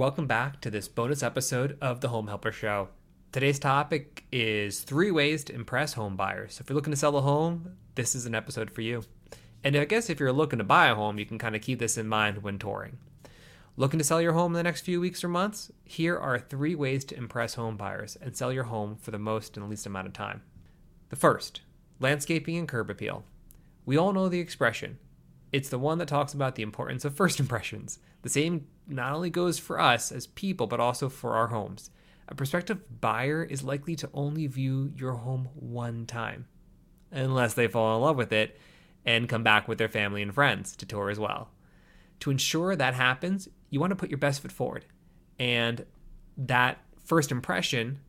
Welcome back to this bonus episode of the Home Helper Show. Today's topic is three ways to impress home buyers. So if you're looking to sell a home, this is an episode for you. And I guess if you're looking to buy a home, you can kind of keep this in mind when touring. Looking to sell your home in the next few weeks or months? Here are three ways to impress home buyers and sell your home for the most and least amount of time. The first, landscaping and curb appeal. We all know the expression. It's the one that talks about the importance of first impressions. The same not only goes for us as people, but also for our homes. A prospective buyer is likely to only view your home one time, unless they fall in love with it and come back with their family and friends to tour as well. To ensure that happens, you want to put your best foot forward. And that first impression,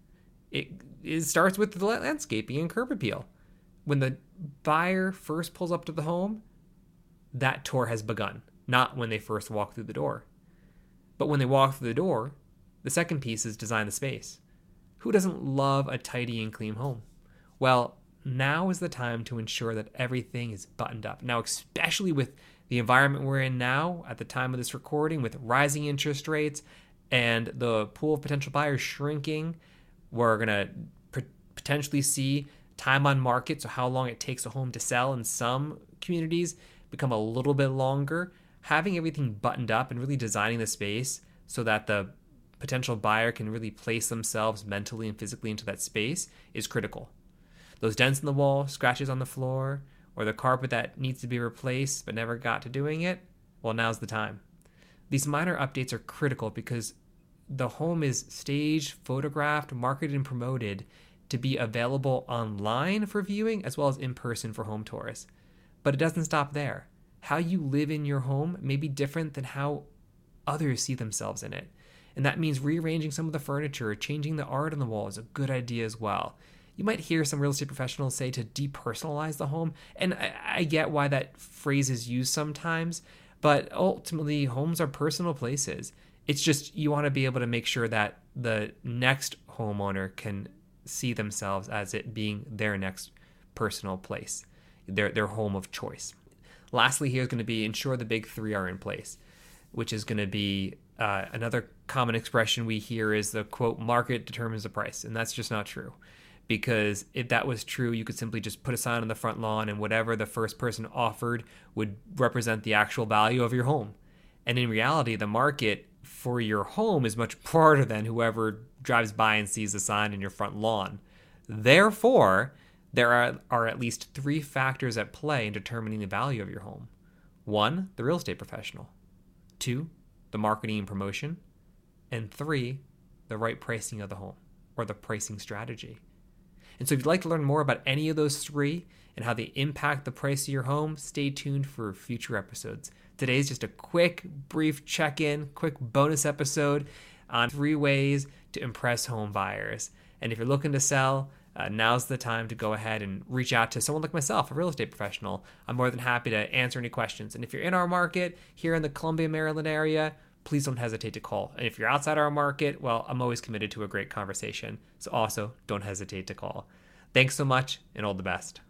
it, it starts with the landscaping and curb appeal. When the buyer first pulls up to the home, that tour has begun, not when they first walk through the door. But when they walk through the door, the second piece is design the space. Who doesn't love a tidy and clean home? Well, now is the time to ensure that everything is buttoned up. Now, especially with the environment we're in now at the time of this recording, with rising interest rates and the pool of potential buyers shrinking, we're going to potentially see time on market, so how long it takes a home to sell in some communities, become a little bit longer. Having everything buttoned up and really designing the space so that the potential buyer can really place themselves mentally and physically into that space is critical. Those dents in the wall, scratches on the floor, or the carpet that needs to be replaced but never got to doing it, well, now's the time. These minor updates are critical because the home is staged, photographed, marketed, and promoted to be available online for viewing as well as in person for home tours. But it doesn't stop there. How you live in your home may be different than how others see themselves in it. And that means rearranging some of the furniture, changing the art on the wall is a good idea as well. You might hear some real estate professionals say to depersonalize the home, and I, I get why that phrase is used sometimes, but ultimately, homes are personal places. It's just you want to be able to make sure that the next homeowner can see themselves as it being their next personal place, their, their home of choice. Lastly, here's going to be ensure the big three are in place, which is going to be uh, another common expression we hear is the quote, market determines the price. And that's just not true. Because if that was true, you could simply just put a sign on the front lawn and whatever the first person offered would represent the actual value of your home. And in reality, the market for your home is much broader than whoever drives by and sees the sign in your front lawn. Therefore, there are, are at least three factors at play in determining the value of your home one, the real estate professional, two, the marketing and promotion, and three, the right pricing of the home or the pricing strategy. And so, if you'd like to learn more about any of those three and how they impact the price of your home, stay tuned for future episodes. Today is just a quick, brief check in, quick bonus episode on three ways to impress home buyers. And if you're looking to sell, uh, now's the time to go ahead and reach out to someone like myself, a real estate professional. I'm more than happy to answer any questions. And if you're in our market here in the Columbia, Maryland area, please don't hesitate to call. And if you're outside our market, well, I'm always committed to a great conversation. So also don't hesitate to call. Thanks so much and all the best.